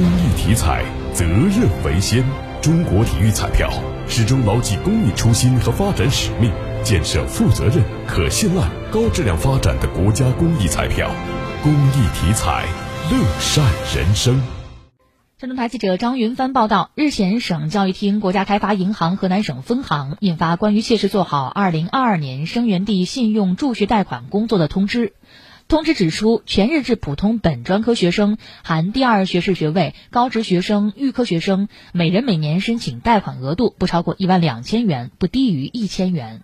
公益体彩，责任为先。中国体育彩票始终牢记公益初心和发展使命，建设负责任、可信赖、高质量发展的国家公益彩票。公益体彩，乐善人生。山东台记者张云帆报道：日前，省教育厅、国家开发银行河南省分行印发关于切实做好二零二二年生源地信用助学贷款工作的通知。通知指出，全日制普通本专科学生（含第二学士学位）、高职学生、预科学生，每人每年申请贷款额度不超过一万两千元，不低于一千元。